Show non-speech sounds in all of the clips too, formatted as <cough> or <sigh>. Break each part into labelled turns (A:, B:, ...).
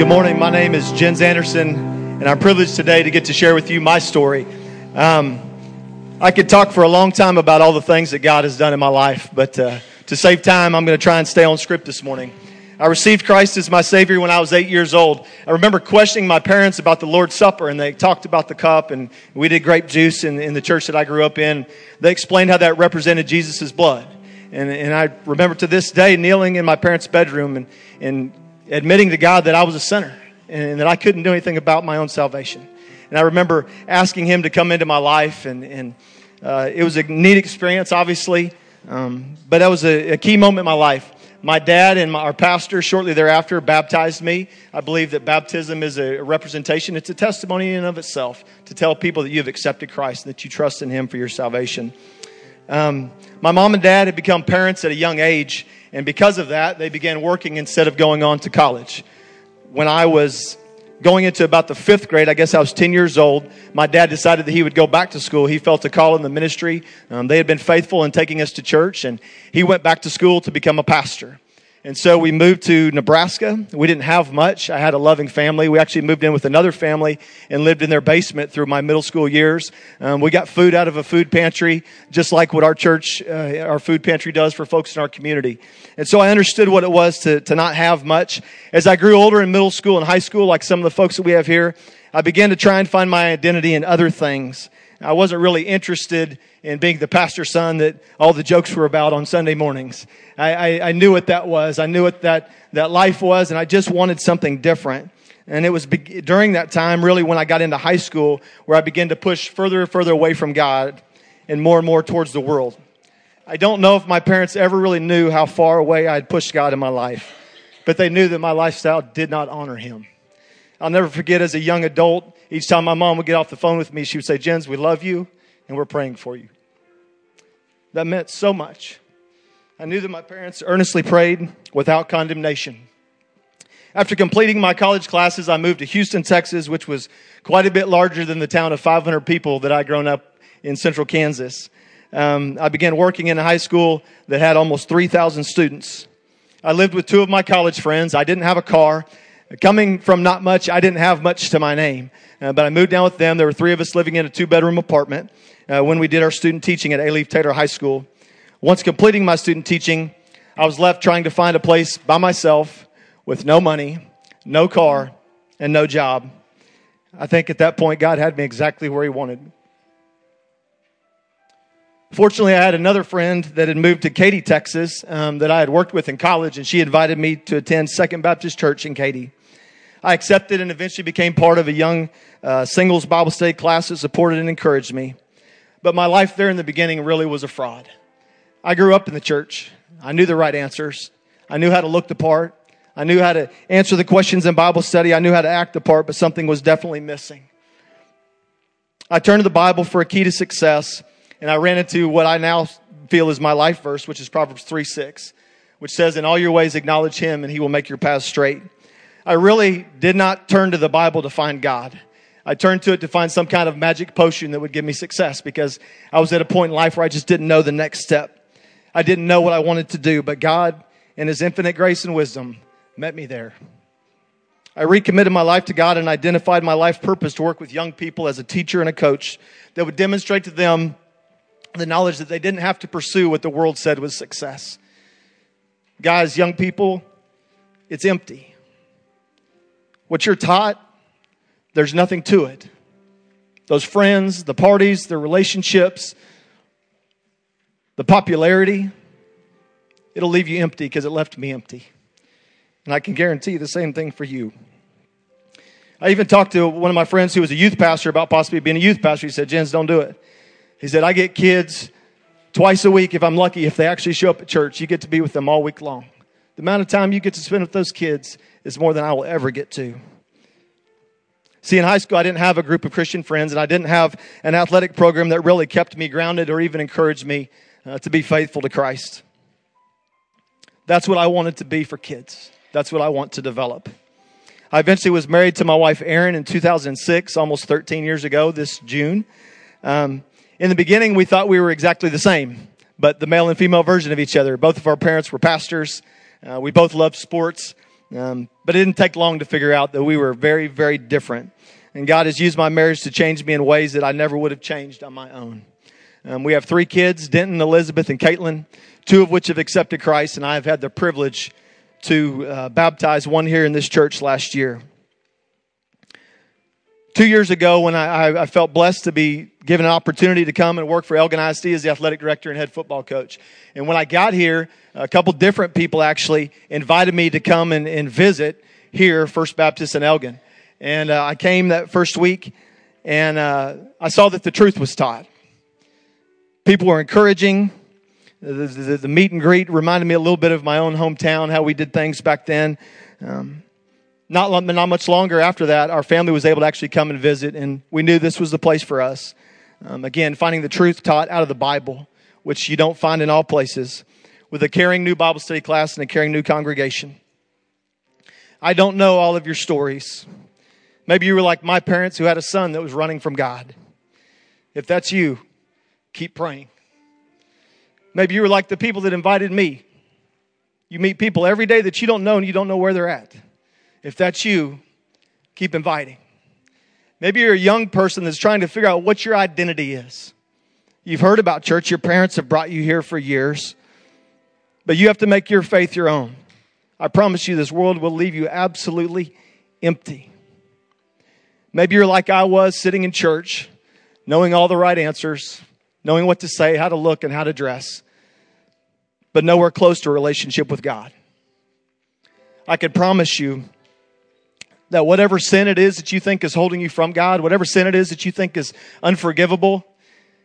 A: Good morning. My name is Jens Anderson, and I'm privileged today to get to share with you my story. Um, I could talk for a long time about all the things that God has done in my life, but uh, to save time, I'm going to try and stay on script this morning. I received Christ as my Savior when I was eight years old. I remember questioning my parents about the Lord's Supper, and they talked about the cup, and we did grape juice in, in the church that I grew up in. They explained how that represented Jesus' blood. And, and I remember to this day kneeling in my parents' bedroom and, and admitting to God that I was a sinner and that I couldn't do anything about my own salvation. And I remember asking Him to come into my life, and, and uh, it was a neat experience, obviously, um, but that was a, a, key moment in my life. My dad and my, our pastor shortly thereafter baptized me. I believe that baptism is a representation, it's a testimony in and of itself to tell people that you have accepted Christ and that you trust in Him for your salvation. Um, my mom and dad had become parents at a young age, and because of that, they began working instead of going on to college. When I was going into about the fifth grade, I guess I was 10 years old, my dad decided that he would go back to school. He felt a call in the ministry. Um, they had been faithful in taking us to church, and he went back to school to become a pastor. And so we moved to Nebraska. We didn't have much. I had a loving family. We actually moved in with another family and lived in their basement through my middle school years. Um, we got food out of a food pantry, just like what our church, uh, our food pantry does for folks in our community. And so I understood what it was to, to not have much. As I grew older in middle school and high school, like some of the folks that we have here, I began to try and find my identity in other things. I wasn't really interested in being the pastor's son that all the jokes were about on Sunday mornings. I, I, I knew what that was. I knew what that, that life was, and I just wanted something different. And it was be- during that time, really, when I got into high school, where I began to push further and further away from God and more and more towards the world. I don't know if my parents ever really knew how far away I had pushed God in my life, but they knew that my lifestyle did not honor Him. I'll never forget as a young adult, each time my mom would get off the phone with me, she would say, Jens, we love you and we're praying for you. That meant so much. I knew that my parents earnestly prayed without condemnation. After completing my college classes, I moved to Houston, Texas, which was quite a bit larger than the town of 500 people that I'd grown up in central Kansas. Um, I began working in a high school that had almost 3,000 students. I lived with two of my college friends. I didn't have a car. Coming from not much, I didn't have much to my name. Uh, but I moved down with them. There were three of us living in a two bedroom apartment uh, when we did our student teaching at Alief Taylor High School. Once completing my student teaching, I was left trying to find a place by myself with no money, no car, and no job. I think at that point, God had me exactly where He wanted. Fortunately, I had another friend that had moved to Katy, Texas, um, that I had worked with in college, and she invited me to attend Second Baptist Church in Katy. I accepted and eventually became part of a young uh, singles Bible study class that supported and encouraged me. But my life there in the beginning really was a fraud. I grew up in the church. I knew the right answers. I knew how to look the part. I knew how to answer the questions in Bible study. I knew how to act the part, but something was definitely missing. I turned to the Bible for a key to success, and I ran into what I now feel is my life verse, which is Proverbs 3 6, which says, In all your ways acknowledge him, and he will make your paths straight. I really did not turn to the Bible to find God. I turned to it to find some kind of magic potion that would give me success because I was at a point in life where I just didn't know the next step. I didn't know what I wanted to do, but God, in His infinite grace and wisdom, met me there. I recommitted my life to God and identified my life purpose to work with young people as a teacher and a coach that would demonstrate to them the knowledge that they didn't have to pursue what the world said was success. Guys, young people, it's empty. What you're taught, there's nothing to it. Those friends, the parties, the relationships, the popularity, it'll leave you empty because it left me empty. And I can guarantee the same thing for you. I even talked to one of my friends who was a youth pastor about possibly being a youth pastor. He said, Jens, don't do it. He said, I get kids twice a week if I'm lucky, if they actually show up at church. You get to be with them all week long. The amount of time you get to spend with those kids is more than I will ever get to. See, in high school, I didn't have a group of Christian friends, and I didn't have an athletic program that really kept me grounded or even encouraged me uh, to be faithful to Christ. That's what I wanted to be for kids. That's what I want to develop. I eventually was married to my wife, Erin, in 2006, almost 13 years ago this June. Um, in the beginning, we thought we were exactly the same, but the male and female version of each other. Both of our parents were pastors. Uh, we both loved sports. Um, but it didn't take long to figure out that we were very, very different. And God has used my marriage to change me in ways that I never would have changed on my own. Um, we have three kids Denton, Elizabeth, and Caitlin, two of which have accepted Christ, and I have had the privilege to uh, baptize one here in this church last year. Two years ago, when I, I, felt blessed to be given an opportunity to come and work for Elgin ISD as the athletic director and head football coach. And when I got here, a couple different people actually invited me to come and, and visit here, First Baptist in Elgin. And uh, I came that first week, and uh, I saw that the truth was taught. People were encouraging. The, the, the, meet and greet reminded me a little bit of my own hometown, how we did things back then. Um, not, not much longer after that, our family was able to actually come and visit, and we knew this was the place for us. Um, again, finding the truth taught out of the Bible, which you don't find in all places, with a caring new Bible study class and a caring new congregation. I don't know all of your stories. Maybe you were like my parents who had a son that was running from God. If that's you, keep praying. Maybe you were like the people that invited me. You meet people every day that you don't know and you don't know where they're at. If that's you, keep inviting. Maybe you're a young person that's trying to figure out what your identity is. You've heard about church, your parents have brought you here for years, but you have to make your faith your own. I promise you, this world will leave you absolutely empty. Maybe you're like I was sitting in church, knowing all the right answers, knowing what to say, how to look, and how to dress, but nowhere close to a relationship with God. I can promise you that whatever sin it is that you think is holding you from God, whatever sin it is that you think is unforgivable,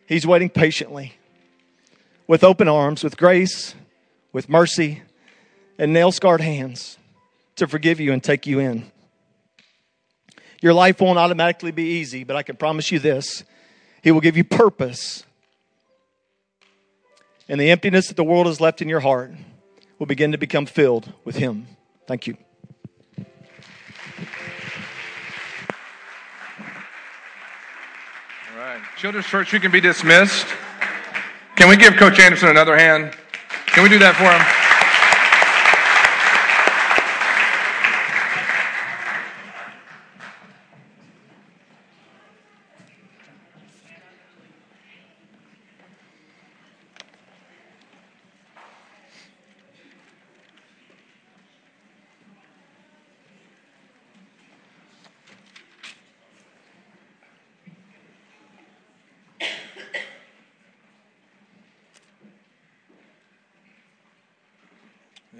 A: He's waiting patiently with open arms, with grace, with mercy, and nail scarred hands to forgive you and take you in. Your life won't automatically be easy, but I can promise you this He will give you purpose. And the emptiness that the world has left in your heart will begin to become filled with Him. Thank you.
B: Children's Church, you can be dismissed. Can we give Coach Anderson another hand? Can we do that for him?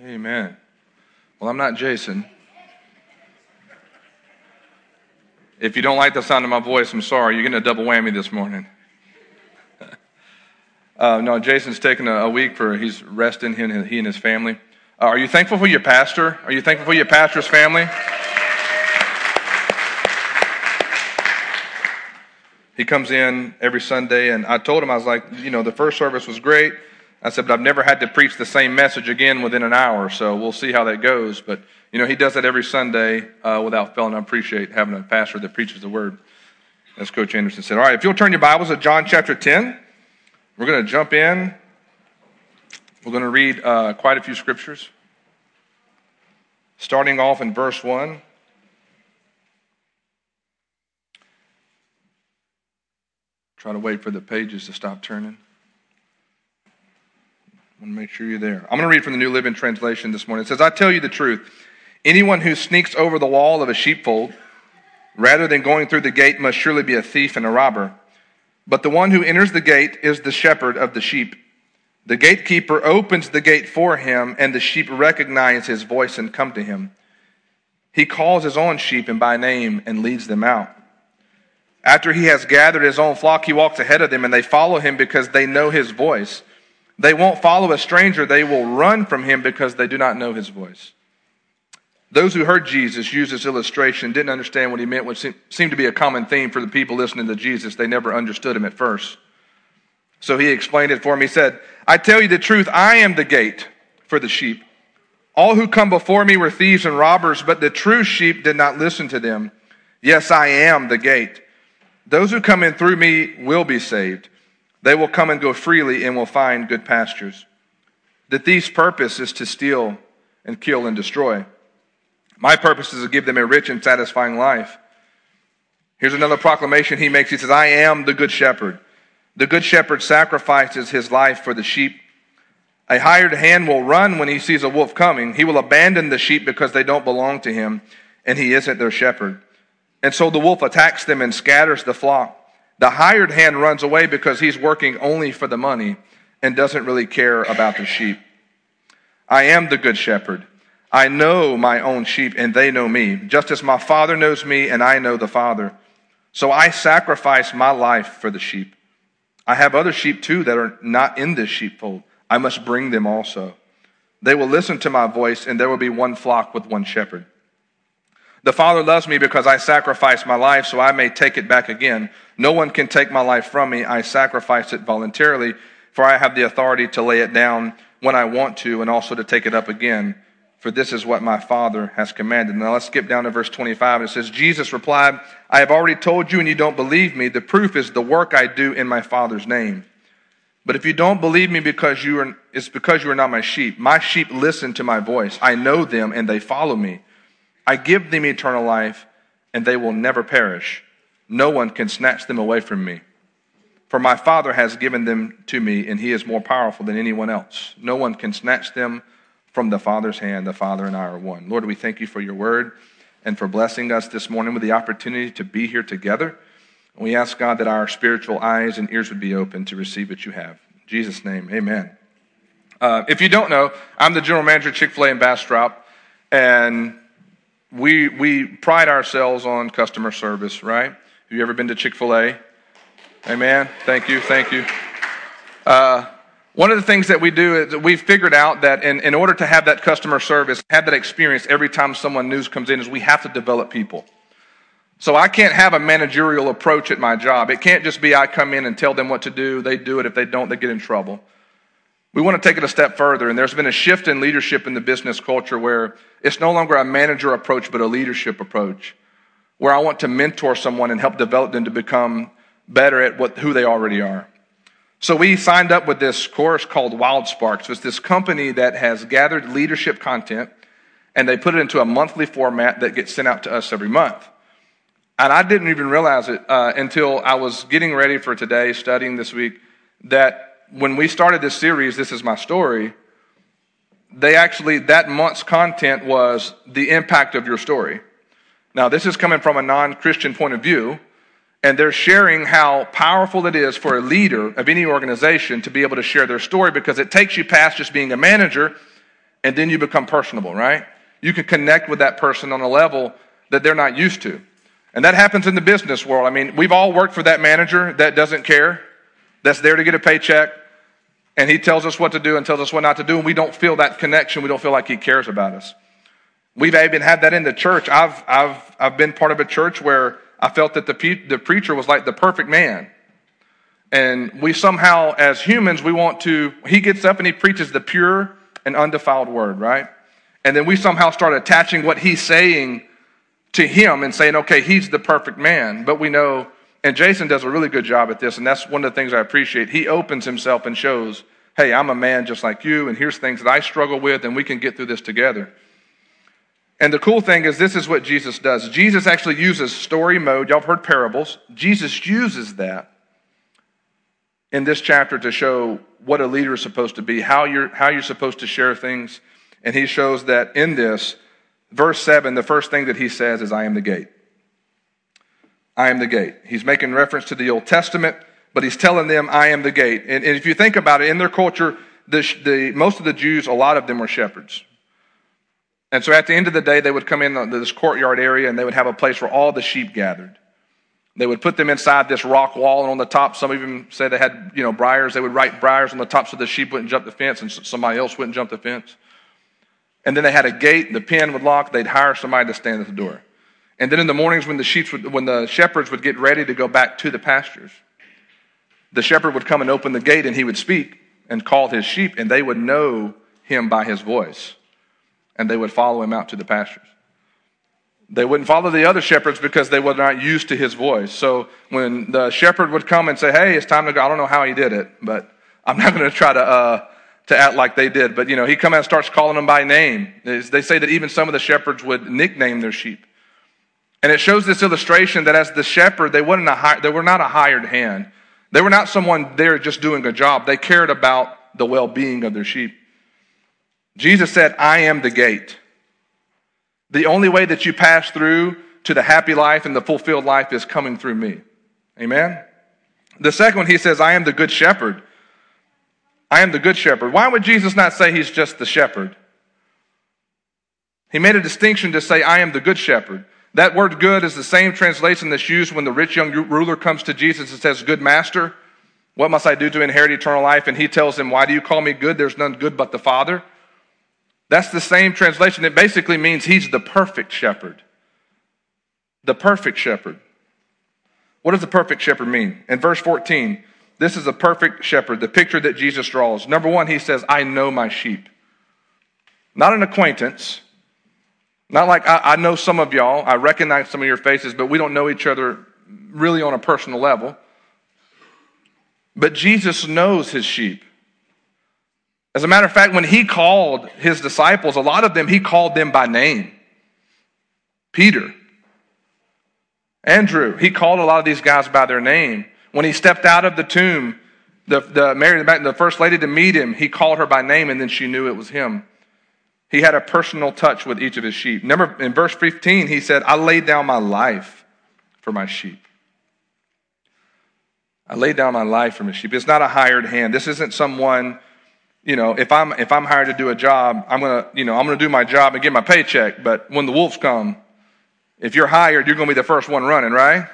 B: Amen. Well, I'm not Jason. If you don't like the sound of my voice, I'm sorry. You're getting a double whammy this morning. <laughs> uh, no, Jason's taking a, a, week for he's resting. He and, he and his family. Uh, are you thankful for your pastor? Are you thankful for your pastor's family? He comes in every Sunday, and I told him I was like, you know, the first service was great. I said, but I've never had to preach the same message again within an hour, so we'll see how that goes. But, you know, he does that every Sunday uh, without failing. I appreciate having a pastor that preaches the word. As Coach Anderson said. All right, if you'll turn your Bibles to John chapter 10, we're going to jump in. We're going to read uh, quite a few scriptures. Starting off in verse 1. Try to wait for the pages to stop turning. I want to make sure you're there. I'm going to read from the New Living Translation this morning. It says, I tell you the truth. Anyone who sneaks over the wall of a sheepfold rather than going through the gate must surely be a thief and a robber. But the one who enters the gate is the shepherd of the sheep. The gatekeeper opens the gate for him, and the sheep recognize his voice and come to him. He calls his own sheep and by name and leads them out. After he has gathered his own flock, he walks ahead of them, and they follow him because they know his voice. They won't follow a stranger, they will run from him because they do not know his voice. Those who heard Jesus use this illustration didn't understand what he meant, which seemed to be a common theme for the people listening to Jesus. They never understood him at first. So he explained it for me. He said, I tell you the truth, I am the gate for the sheep. All who come before me were thieves and robbers, but the true sheep did not listen to them. Yes, I am the gate. Those who come in through me will be saved. They will come and go freely and will find good pastures. The thief's purpose is to steal and kill and destroy. My purpose is to give them a rich and satisfying life. Here's another proclamation he makes. He says, I am the good shepherd. The good shepherd sacrifices his life for the sheep. A hired hand will run when he sees a wolf coming. He will abandon the sheep because they don't belong to him, and he isn't their shepherd. And so the wolf attacks them and scatters the flock. The hired hand runs away because he's working only for the money and doesn't really care about the sheep. I am the good shepherd. I know my own sheep and they know me, just as my Father knows me and I know the Father. So I sacrifice my life for the sheep. I have other sheep too that are not in this sheepfold. I must bring them also. They will listen to my voice, and there will be one flock with one shepherd. The Father loves me because I sacrifice my life so I may take it back again. No one can take my life from me. I sacrifice it voluntarily, for I have the authority to lay it down when I want to and also to take it up again for this is what my Father has commanded. Now let's skip down to verse 25. It says, Jesus replied, I have already told you and you don't believe me. The proof is the work I do in my Father's name. But if you don't believe me because you are, it's because you are not my sheep. My sheep listen to my voice. I know them and they follow me. I give them eternal life and they will never perish. No one can snatch them away from me. For my Father has given them to me and he is more powerful than anyone else. No one can snatch them from the Father's hand. The Father and I are one. Lord, we thank you for your word and for blessing us this morning with the opportunity to be here together. We ask, God, that our spiritual eyes and ears would be open to receive what you have. In Jesus' name, amen. Uh, if you don't know, I'm the general manager of Chick fil A in Bastrop, and we, we pride ourselves on customer service, right? Have you ever been to Chick fil A? Amen. Thank you. Thank you. Uh, one of the things that we do is we've figured out that in, in order to have that customer service, have that experience every time someone new comes in, is we have to develop people. So I can't have a managerial approach at my job. It can't just be I come in and tell them what to do. They do it. If they don't, they get in trouble. We want to take it a step further, and there's been a shift in leadership in the business culture where it's no longer a manager approach, but a leadership approach, where I want to mentor someone and help develop them to become better at what, who they already are. So we signed up with this course called Wild Sparks. It's this company that has gathered leadership content and they put it into a monthly format that gets sent out to us every month. And I didn't even realize it uh, until I was getting ready for today, studying this week, that when we started this series, This is My Story, they actually, that month's content was the impact of your story. Now, this is coming from a non Christian point of view, and they're sharing how powerful it is for a leader of any organization to be able to share their story because it takes you past just being a manager and then you become personable, right? You can connect with that person on a level that they're not used to. And that happens in the business world. I mean, we've all worked for that manager that doesn't care, that's there to get a paycheck, and he tells us what to do and tells us what not to do, and we don't feel that connection. We don't feel like he cares about us. We've even had that in the church. I've, I've, I've been part of a church where I felt that the, pe- the preacher was like the perfect man. And we somehow, as humans, we want to, he gets up and he preaches the pure and undefiled word, right? And then we somehow start attaching what he's saying to him and saying, okay, he's the perfect man. But we know, and Jason does a really good job at this, and that's one of the things I appreciate. He opens himself and shows, hey, I'm a man just like you, and here's things that I struggle with, and we can get through this together. And the cool thing is, this is what Jesus does. Jesus actually uses story mode. Y'all have heard parables. Jesus uses that in this chapter to show what a leader is supposed to be, how you're, how you're supposed to share things. And he shows that in this, verse 7, the first thing that he says is, I am the gate. I am the gate. He's making reference to the Old Testament, but he's telling them, I am the gate. And, and if you think about it, in their culture, the, the, most of the Jews, a lot of them were shepherds. And so at the end of the day, they would come in this courtyard area and they would have a place where all the sheep gathered. They would put them inside this rock wall, and on the top, some of them said they had, you know, briars. They would write briars on the top so the sheep wouldn't jump the fence and somebody else wouldn't jump the fence. And then they had a gate, the pen would lock, they'd hire somebody to stand at the door. And then in the mornings when the sheep would, when the shepherds would get ready to go back to the pastures, the shepherd would come and open the gate and he would speak and call his sheep, and they would know him by his voice and they would follow him out to the pastures. They wouldn't follow the other shepherds because they were not used to his voice. So when the shepherd would come and say, Hey, it's time to go, I don't know how he did it, but I'm not <laughs> going to try to, uh, to act like they did. But, you know, he come out and starts calling them by name. They say that even some of the shepherds would nickname their sheep. And it shows this illustration that as the shepherd, they, wasn't a, they were not a hired hand. They were not someone there just doing a job. They cared about the well being of their sheep. Jesus said, I am the gate. The only way that you pass through to the happy life and the fulfilled life is coming through me. Amen? The second one, he says, I am the good shepherd. I am the good shepherd. Why would Jesus not say he's just the shepherd? He made a distinction to say, I am the good shepherd. That word good is the same translation that's used when the rich young ruler comes to Jesus and says, Good master, what must I do to inherit eternal life? And he tells him, Why do you call me good? There's none good but the Father. That's the same translation. It basically means he's the perfect shepherd. The perfect shepherd. What does the perfect shepherd mean? In verse 14, this is a perfect shepherd, the picture that Jesus draws. Number one, he says, I know my sheep. Not an acquaintance. Not like I, I know some of y'all, I recognize some of your faces, but we don't know each other really on a personal level. But Jesus knows his sheep. As a matter of fact, when he called his disciples, a lot of them, he called them by name. Peter, Andrew, he called a lot of these guys by their name. When he stepped out of the tomb, the, the Mary, the first lady to meet him, he called her by name and then she knew it was him. He had a personal touch with each of his sheep. Number, in verse 15, he said, I laid down my life for my sheep. I laid down my life for my sheep. It's not a hired hand. This isn't someone you know, if I'm if I'm hired to do a job, I'm gonna, you know, I'm gonna do my job and get my paycheck. But when the wolves come, if you're hired, you're gonna be the first one running, right?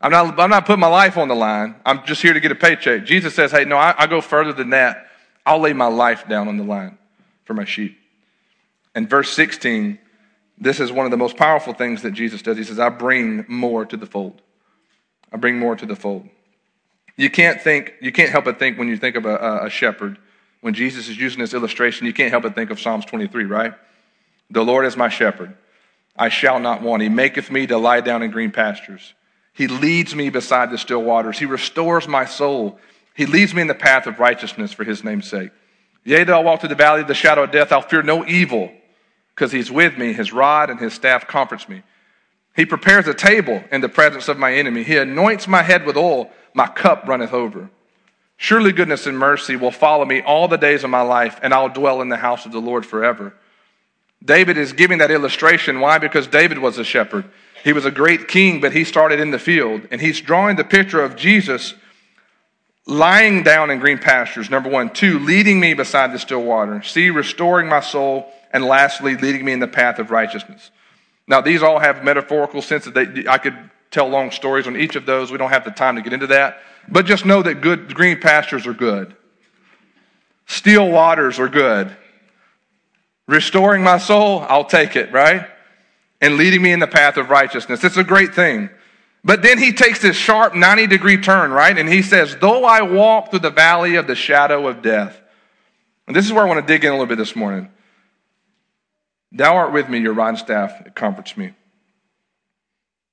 B: I'm not I'm not putting my life on the line. I'm just here to get a paycheck. Jesus says, hey, no, I, I go further than that. I'll lay my life down on the line for my sheep. And verse 16, this is one of the most powerful things that Jesus does. He says, I bring more to the fold. I bring more to the fold. You can't think, you can't help but think when you think of a, a shepherd when Jesus is using this illustration, you can't help but think of Psalms 23, right? The Lord is my shepherd. I shall not want. He maketh me to lie down in green pastures. He leads me beside the still waters. He restores my soul. He leads me in the path of righteousness for his name's sake. Yea, though I walk through the valley of the shadow of death, I'll fear no evil, because he's with me. His rod and his staff comforts me. He prepares a table in the presence of my enemy. He anoints my head with oil. My cup runneth over. Surely goodness and mercy will follow me all the days of my life, and I'll dwell in the house of the Lord forever. David is giving that illustration. Why? Because David was a shepherd. He was a great king, but he started in the field. And he's drawing the picture of Jesus lying down in green pastures, number one. Two, leading me beside the still water. See, restoring my soul. And lastly, leading me in the path of righteousness. Now, these all have metaphorical sense that they, I could tell long stories on each of those. We don't have the time to get into that. But just know that good green pastures are good. Still waters are good. Restoring my soul, I'll take it, right? And leading me in the path of righteousness. It's a great thing. But then he takes this sharp 90 degree turn, right? And he says, Though I walk through the valley of the shadow of death. And this is where I want to dig in a little bit this morning. Thou art with me, your rod and staff, it comforts me.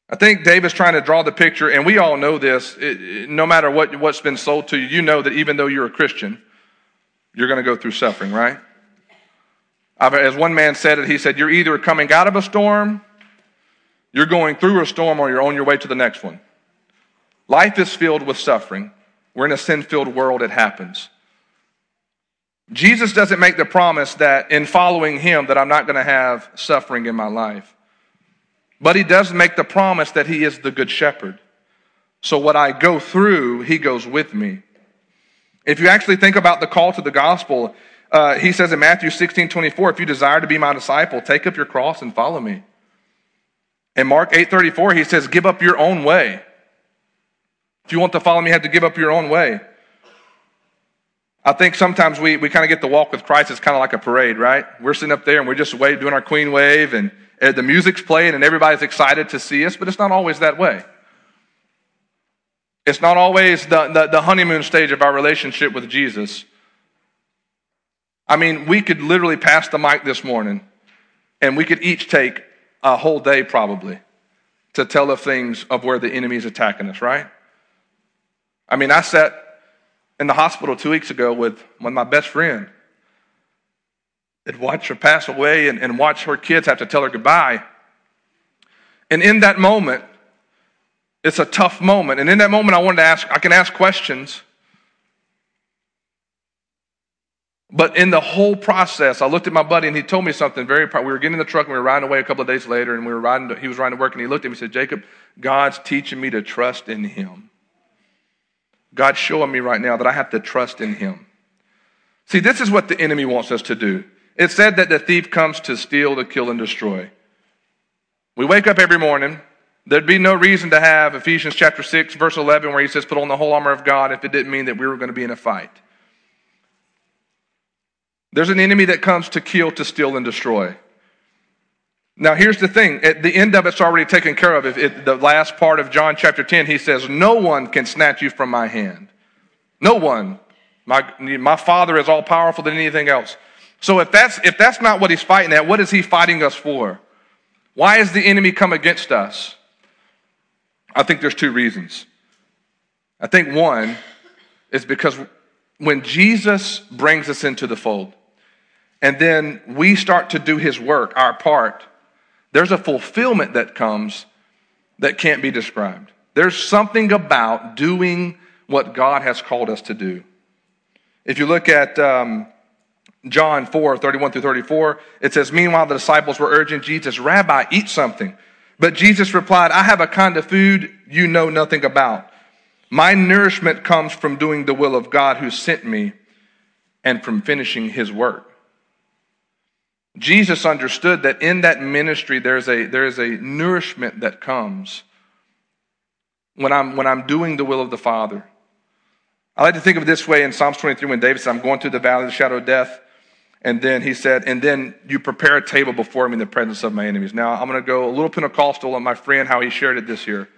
B: I think David's trying to draw the picture, and we all know this. It, it, no matter what, what's been sold to you, you know that even though you're a Christian, you're going to go through suffering, right? I've, as one man said it, he said, You're either coming out of a storm, you're going through a storm, or you're on your way to the next one. Life is filled with suffering. We're in a sin filled world, it happens. Jesus doesn't make the promise that in following him that I'm not going to have suffering in my life. But he does make the promise that he is the good shepherd. So what I go through, he goes with me. If you actually think about the call to the gospel, uh, he says in Matthew 16, 24, if you desire to be my disciple, take up your cross and follow me. In Mark 8, 34, he says, give up your own way. If you want to follow me, you have to give up your own way. I think sometimes we, we kind of get the walk with Christ. It's kind of like a parade, right? We're sitting up there and we're just wave, doing our queen wave and uh, the music's playing and everybody's excited to see us, but it's not always that way. It's not always the, the, the honeymoon stage of our relationship with Jesus. I mean, we could literally pass the mic this morning and we could each take a whole day probably to tell of things of where the enemy is attacking us, right? I mean, I sat in the hospital two weeks ago with, with my best friend and watch her pass away and, and watch her kids have to tell her goodbye. And in that moment, it's a tough moment. And in that moment, I wanted to ask, I can ask questions. But in the whole process, I looked at my buddy and he told me something very. We were getting in the truck and we were riding away a couple of days later, and we were riding. To, he was riding to work, and he looked at me and said, "Jacob, God's teaching me to trust in Him. God's showing me right now that I have to trust in Him." See, this is what the enemy wants us to do. It said that the thief comes to steal, to kill, and destroy. We wake up every morning. There'd be no reason to have Ephesians chapter 6, verse 11, where he says, Put on the whole armor of God if it didn't mean that we were going to be in a fight. There's an enemy that comes to kill, to steal, and destroy. Now, here's the thing at the end of it's already taken care of. If it, the last part of John chapter 10, he says, No one can snatch you from my hand. No one. My, my Father is all powerful than anything else. So if that's, if that's not what he's fighting at, what is he fighting us for? Why has the enemy come against us? I think there's two reasons. I think one is because when Jesus brings us into the fold, and then we start to do his work, our part, there's a fulfillment that comes that can't be described. There's something about doing what God has called us to do. If you look at um, John 4 31 through 34, it says, Meanwhile, the disciples were urging Jesus, Rabbi, eat something. But Jesus replied, I have a kind of food you know nothing about. My nourishment comes from doing the will of God who sent me and from finishing his work. Jesus understood that in that ministry there's a, there is a nourishment that comes when I'm, when I'm doing the will of the Father. I like to think of it this way in Psalms 23 when David said, I'm going through the valley of the shadow of death. And then he said, and then you prepare a table before me in the presence of my enemies. Now I'm going to go a little Pentecostal on my friend, how he shared it this year.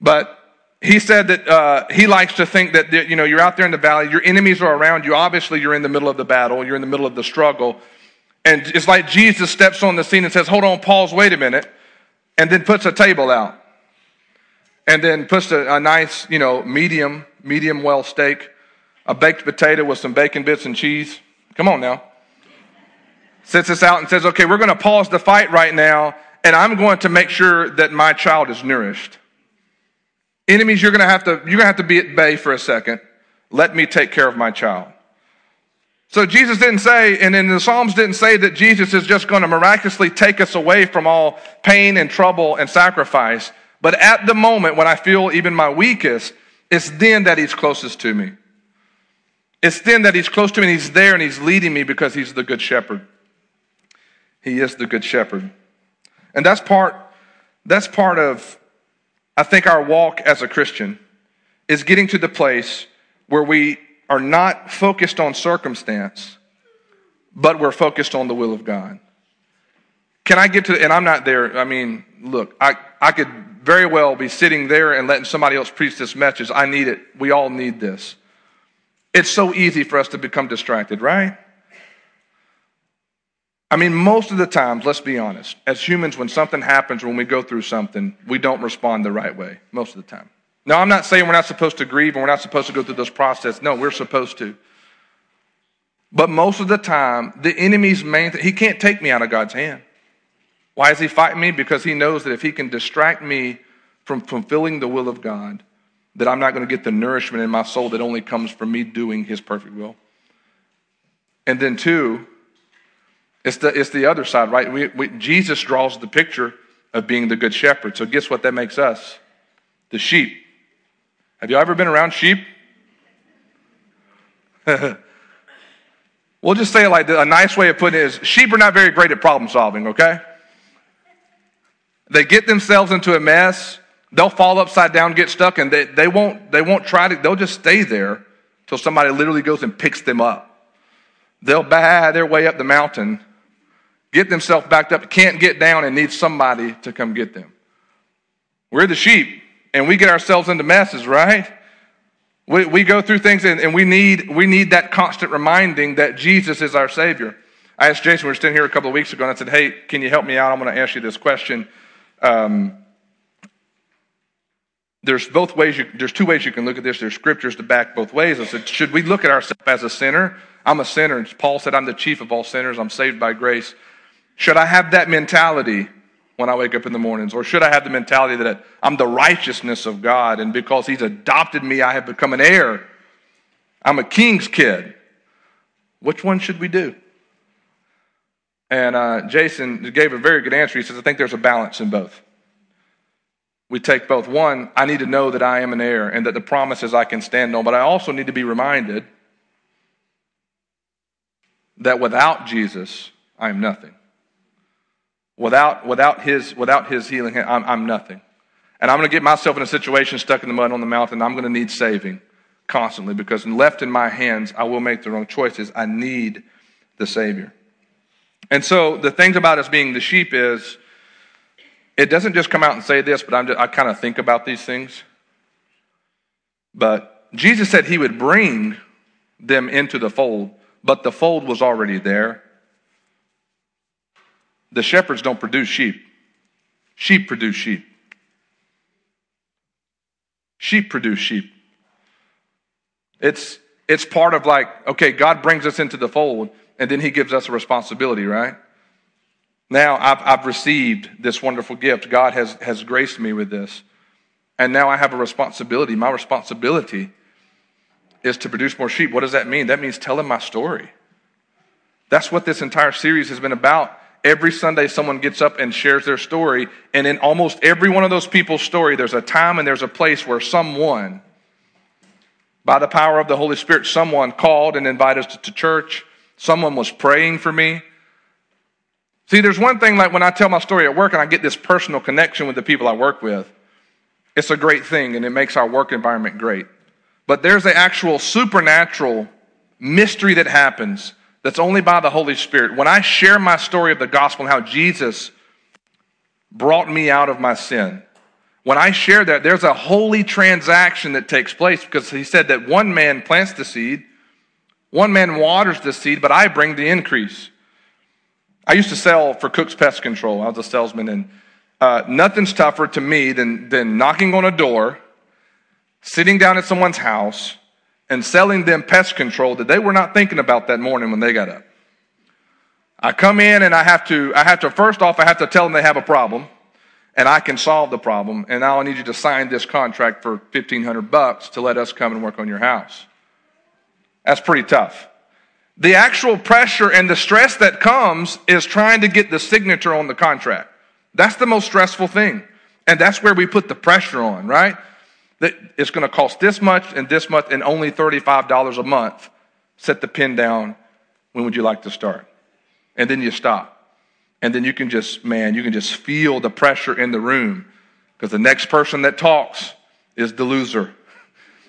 B: But he said that uh, he likes to think that you know you're out there in the valley, your enemies are around you. Obviously, you're in the middle of the battle, you're in the middle of the struggle, and it's like Jesus steps on the scene and says, Hold on, pause, wait a minute, and then puts a table out. And then puts a, a nice, you know, medium, medium well steak, a baked potato with some bacon bits and cheese. Come on now. Sets us out and says, Okay, we're going to pause the fight right now, and I'm going to make sure that my child is nourished. Enemies, you're going to have to, you're going to have to be at bay for a second. Let me take care of my child. So Jesus didn't say, and in the Psalms didn't say that Jesus is just going to miraculously take us away from all pain and trouble and sacrifice. But at the moment when I feel even my weakest, it's then that he's closest to me. It's then that he's close to me and he's there and he's leading me because he's the good shepherd. He is the good shepherd. And that's part, that's part of, I think, our walk as a Christian is getting to the place where we are not focused on circumstance, but we're focused on the will of God. Can I get to, and I'm not there. I mean, look, I, I could very well be sitting there and letting somebody else preach this message. I need it. We all need this. It's so easy for us to become distracted, right? I mean, most of the times, let's be honest, as humans, when something happens, when we go through something, we don't respond the right way, most of the time. Now, I'm not saying we're not supposed to grieve and we're not supposed to go through this process. No, we're supposed to. But most of the time, the enemy's main thing, he can't take me out of God's hand. Why is he fighting me? Because he knows that if he can distract me from fulfilling the will of God, that I'm not going to get the nourishment in my soul that only comes from me doing his perfect will. And then, two, it's the, it's the other side, right? We, we, Jesus draws the picture of being the good shepherd. So, guess what that makes us? The sheep. Have you ever been around sheep? <laughs> we'll just say it like a nice way of putting it is sheep are not very great at problem solving, okay? They get themselves into a mess, they'll fall upside down, get stuck, and they, they won't they won't try to they'll just stay there till somebody literally goes and picks them up. They'll baa their way up the mountain, get themselves backed up, can't get down, and need somebody to come get them. We're the sheep and we get ourselves into messes, right? We, we go through things and, and we, need, we need that constant reminding that Jesus is our Savior. I asked Jason, we were sitting here a couple of weeks ago, and I said, Hey, can you help me out? I'm going to ask you this question. Um, there's both ways you, there's two ways you can look at this. There's scriptures to back both ways. I said, should we look at ourselves as a sinner? I'm a sinner. Paul said, I'm the chief of all sinners. I'm saved by grace. Should I have that mentality when I wake up in the mornings? Or should I have the mentality that I'm the righteousness of God and because He's adopted me, I have become an heir? I'm a king's kid. Which one should we do? And uh, Jason gave a very good answer. He says, I think there's a balance in both. We take both. One, I need to know that I am an heir and that the promises I can stand on, but I also need to be reminded that without Jesus, I am nothing. Without, without, his, without his healing, I'm, I'm nothing. And I'm going to get myself in a situation stuck in the mud on the mountain. I'm going to need saving constantly because left in my hands, I will make the wrong choices. I need the Savior. And so the things about us being the sheep is it doesn't just come out and say this, but just, i kind of think about these things. But Jesus said he would bring them into the fold, but the fold was already there. The shepherds don't produce sheep, sheep produce sheep. Sheep produce sheep. It's, it's part of like, okay, God brings us into the fold, and then He gives us a responsibility, right? Now I've, I've received this wonderful gift. God has, has graced me with this. And now I have a responsibility. My responsibility is to produce more sheep. What does that mean? That means telling my story. That's what this entire series has been about. Every Sunday, someone gets up and shares their story. And in almost every one of those people's story, there's a time and there's a place where someone, by the power of the Holy Spirit, someone called and invited us to church. Someone was praying for me. See, there's one thing like when I tell my story at work and I get this personal connection with the people I work with, it's a great thing and it makes our work environment great. But there's an actual supernatural mystery that happens that's only by the Holy Spirit. When I share my story of the gospel and how Jesus brought me out of my sin, when I share that, there's a holy transaction that takes place because he said that one man plants the seed, one man waters the seed, but I bring the increase. I used to sell for Cook's Pest Control. I was a salesman, and uh, nothing's tougher to me than, than knocking on a door, sitting down at someone's house, and selling them pest control that they were not thinking about that morning when they got up. I come in and I have to, I have to, first off, I have to tell them they have a problem and I can solve the problem. And now I need you to sign this contract for 1500 bucks to let us come and work on your house. That's pretty tough. The actual pressure and the stress that comes is trying to get the signature on the contract. That's the most stressful thing. And that's where we put the pressure on, right? That it's going to cost this much and this much and only $35 a month. Set the pin down. When would you like to start? And then you stop. And then you can just, man, you can just feel the pressure in the room because the next person that talks is the loser. <laughs>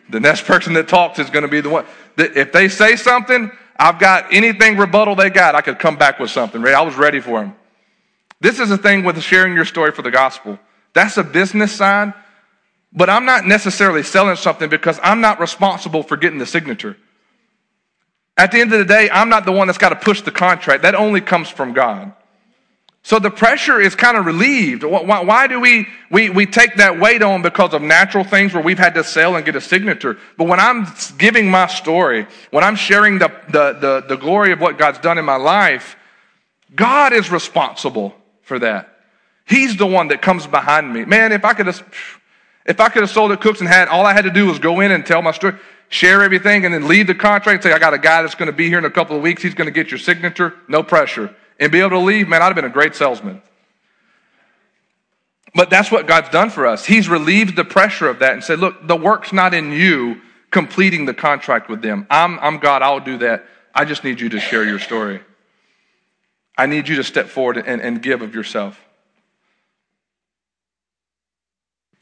B: The next person that talks is going to be the one. That if they say something, I've got anything rebuttal they got, I could come back with something. Right? I was ready for them. This is the thing with sharing your story for the gospel. That's a business side, but I'm not necessarily selling something because I'm not responsible for getting the signature. At the end of the day, I'm not the one that's got to push the contract. That only comes from God. So the pressure is kind of relieved. Why, why, do we, we, we take that weight on because of natural things where we've had to sell and get a signature? But when I'm giving my story, when I'm sharing the, the, the, the glory of what God's done in my life, God is responsible for that. He's the one that comes behind me. Man, if I could have, if I could have sold at Cooks and had, all I had to do was go in and tell my story, share everything, and then leave the contract and say, I got a guy that's going to be here in a couple of weeks. He's going to get your signature. No pressure and be able to leave, man, I'd have been a great salesman. But that's what God's done for us. He's relieved the pressure of that and said, look, the work's not in you completing the contract with them. I'm, I'm God, I'll do that. I just need you to share your story. I need you to step forward and, and give of yourself.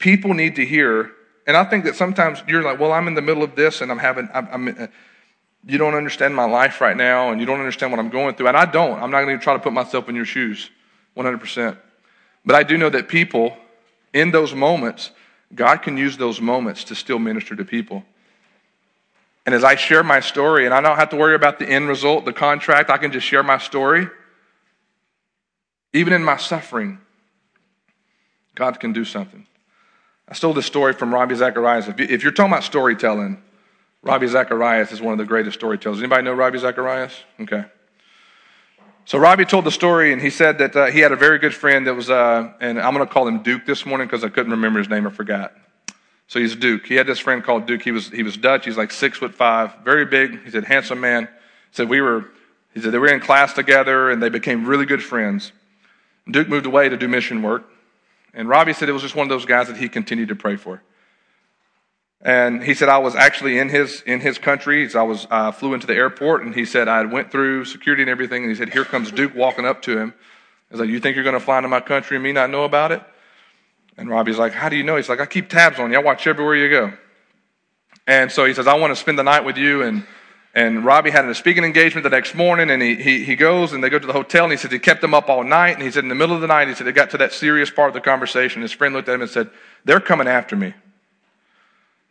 B: People need to hear, and I think that sometimes you're like, well, I'm in the middle of this and I'm having, I'm, I'm uh, you don't understand my life right now and you don't understand what I'm going through. And I don't. I'm not going to try to put myself in your shoes 100%. But I do know that people, in those moments, God can use those moments to still minister to people. And as I share my story, and I don't have to worry about the end result, the contract, I can just share my story. Even in my suffering, God can do something. I stole this story from Ravi Zacharias. If you're talking about storytelling, Ravi Zacharias is one of the greatest storytellers. Anybody know Ravi Zacharias? Okay. So Ravi told the story, and he said that uh, he had a very good friend that was, uh, and I'm going to call him Duke this morning because I couldn't remember his name or forgot. So he's Duke. He had this friend called Duke. He was he was Dutch. He's like six foot five, very big. He said handsome man. He said we were. He said they were in class together, and they became really good friends. Duke moved away to do mission work, and Ravi said it was just one of those guys that he continued to pray for. And he said, I was actually in his, in his country. I was, uh, flew into the airport and he said, I went through security and everything. And he said, here comes Duke walking up to him. He's like, you think you're going to fly into my country and me not know about it? And Ravi's like, how do you know? He's like, I keep tabs on you. I watch everywhere you go. And so he says, I want to spend the night with you. And, and Ravi had a speaking engagement the next morning and he, he, he goes and they go to the hotel and he said he kept them up all night. And he said in the middle of the night, he said they got to that serious part of the conversation. His friend looked at him and said, they're coming after me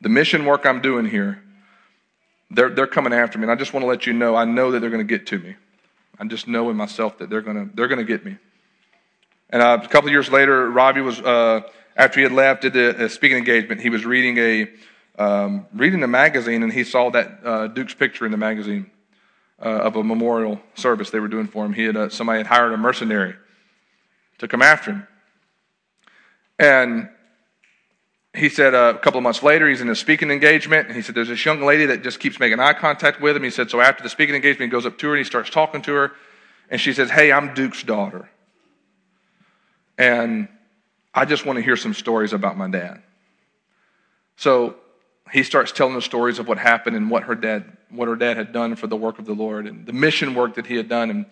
B: the mission work I'm doing here, they're, they're coming after me. And I just want to let you know, I know that they're going to get to me. I just know in myself that they're going to, they're to get me. And uh, a couple of years later, Ravi was, uh, after he had left, did a speaking engagement. He was reading a, um, reading a magazine, and he saw that uh, Duke's picture in the magazine uh, of a memorial service they were doing for him. He had uh, somebody had hired a mercenary to come after him, and he said uh, a couple of months later, he's in a speaking engagement, and he said, There's this young lady that just keeps making eye contact with him. He said, So after the speaking engagement, he goes up to her and he starts talking to her, and she says, Hey, I'm Duke's daughter. And I just want to hear some stories about my dad. So he starts telling the stories of what happened and what her dad, what her dad had done for the work of the Lord and the mission work that he had done. And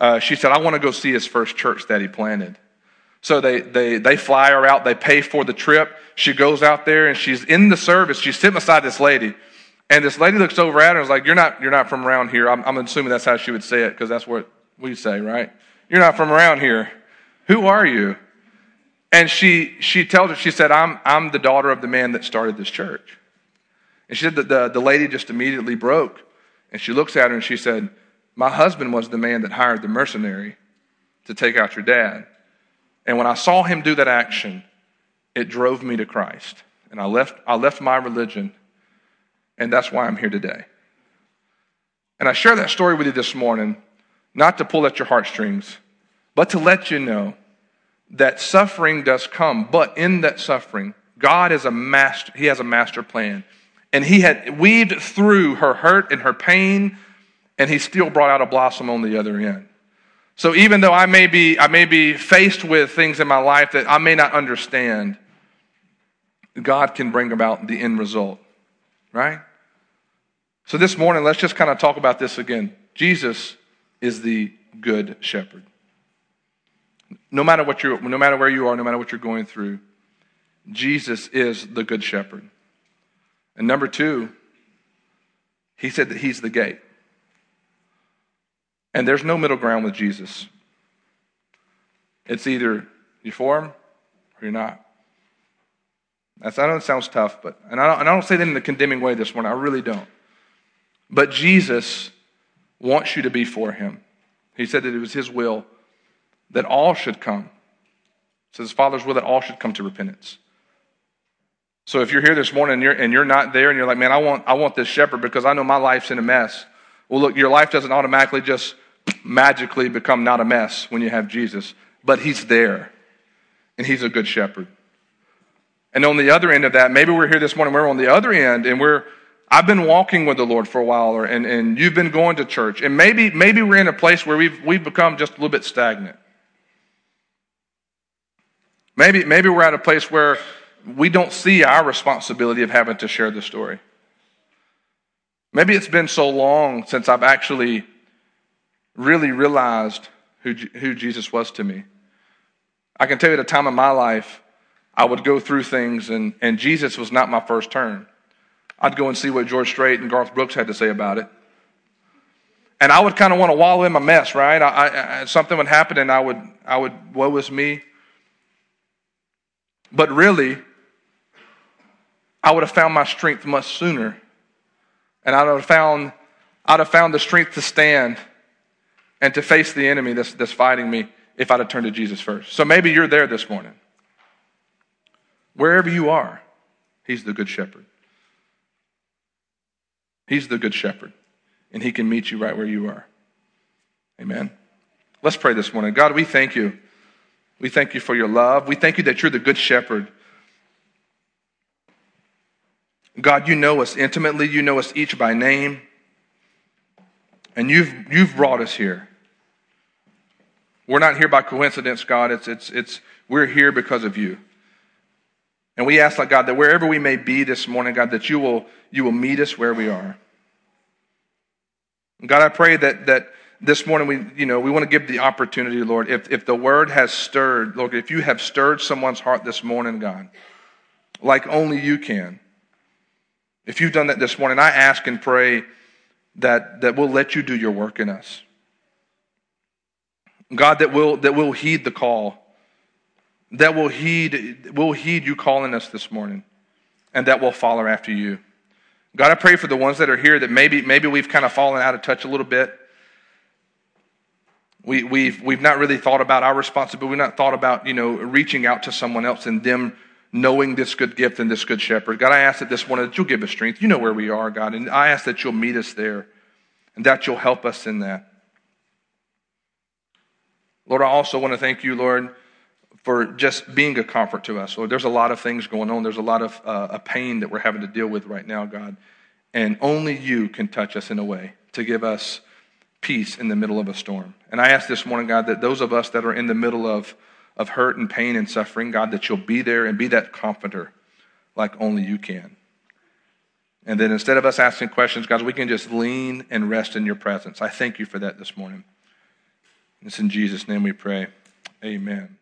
B: uh, she said, I want to go see his first church that he planted. So they, they, they fly her out, they pay for the trip. She goes out there and she's in the service. She's sitting beside this lady. And this lady looks over at her and is like, You're not, you're not from around here. I'm, I'm assuming that's how she would say it because that's what we say, right? You're not from around here. Who are you? And she, she tells her, she said, I'm, I'm the daughter of the man that started this church. And she said that the, the lady just immediately broke. And she looks at her and she said, My husband was the man that hired the mercenary to take out your dad. And when I saw him do that action, it drove me to Christ. And I left, I left my religion, and that's why I'm here today. And I share that story with you this morning, not to pull at your heartstrings, but to let you know that suffering does come, but in that suffering, God is a master, He has a master plan. And He had weaved through her hurt and her pain, and He still brought out a blossom on the other end. So even though I may be, I may be faced with things in my life that I may not understand, God can bring about the end result, right? So this morning, let's just kind of talk about this again. Jesus is the good shepherd. No matter what you're, no matter where you are, no matter what you're going through, Jesus is the good shepherd. And number two, he said that he's the gate. And there's no middle ground with Jesus. It's either you're for him or you're not. That's, I know it sounds tough, but, and I don't, and I don't say that in a condemning way this morning. I really don't. But Jesus wants you to be for him. He said that it was his will that all should come. So his Father's will that all should come to repentance. So if you're here this morning and you're, and you're not there and you're like, man, I want, I want this shepherd because I know my life's in a mess. Well, look, your life doesn't automatically just magically become not a mess when you have Jesus, but He's there, and He's a good shepherd. And on the other end of that, maybe we're here this morning, we're on the other end, and we're I've been walking with the Lord for a while, or, and, and you've been going to church, and maybe maybe we're in a place where we've we've become just a little bit stagnant. Maybe maybe we're at a place where we don't see our responsibility of having to share the story. Maybe it's been so long since I've actually really realized who, who Jesus was to me. I can tell you at a time in my life, I would go through things, and, and Jesus was not my first turn. I'd go and see what George Strait and Garth Brooks had to say about it. And I would kind of want to wallow in my mess, right? I, I, something would happen, and I would, I would, woe is me. But really, I would have found my strength much sooner and I'd have found, I'd have found the strength to stand and to face the enemy that's, that's fighting me if I'd have turned to Jesus first. So maybe you're there this morning. Wherever you are, He's the Good Shepherd. He's the good shepherd, and he can meet you right where you are. Amen. Let's pray this morning. God, we thank you. We thank you for your love. We thank you that you're the good shepherd. God, you know us intimately. You know us each by name. And you've, you've brought us here. We're not here by coincidence, God. It's, it's, it's, we're here because of you. And we ask, like God, that wherever we may be this morning, God, that you will, you will meet us where we are. God, I pray that, that this morning we, you know, we want to give the opportunity, Lord. If, if the word has stirred, Lord, if you have stirred someone's heart this morning, God, like only you can, if you've done that this morning, I ask and pray that, that we'll let you do your work in us. God, that will that will heed the call, that will heed will heed you calling us this morning, and that will follow after you. God, I pray for the ones that are here that maybe maybe we've kind of fallen out of touch a little bit. We, we've we've not really thought about our responsibility. We've not thought about you know reaching out to someone else and them knowing this good gift and this good shepherd. God, I ask that this morning that you'll give us strength. You know where we are, God, and I ask that you'll meet us there, and that you'll help us in that. Lord, I also want to thank you, Lord, for just being a comfort to us. Lord, there's a lot of things going on. There's a lot of uh, a pain that we're having to deal with right now, God. And only you can touch us in a way to give us peace in the middle of a storm. And I ask this morning, God, that those of us that are in the middle of, of hurt and pain and suffering, God, that you'll be there and be that comforter like only you can. And then instead of us asking questions, God, we can just lean and rest in your presence. I thank you for that this morning. It's in Jesus' name we pray. Amen.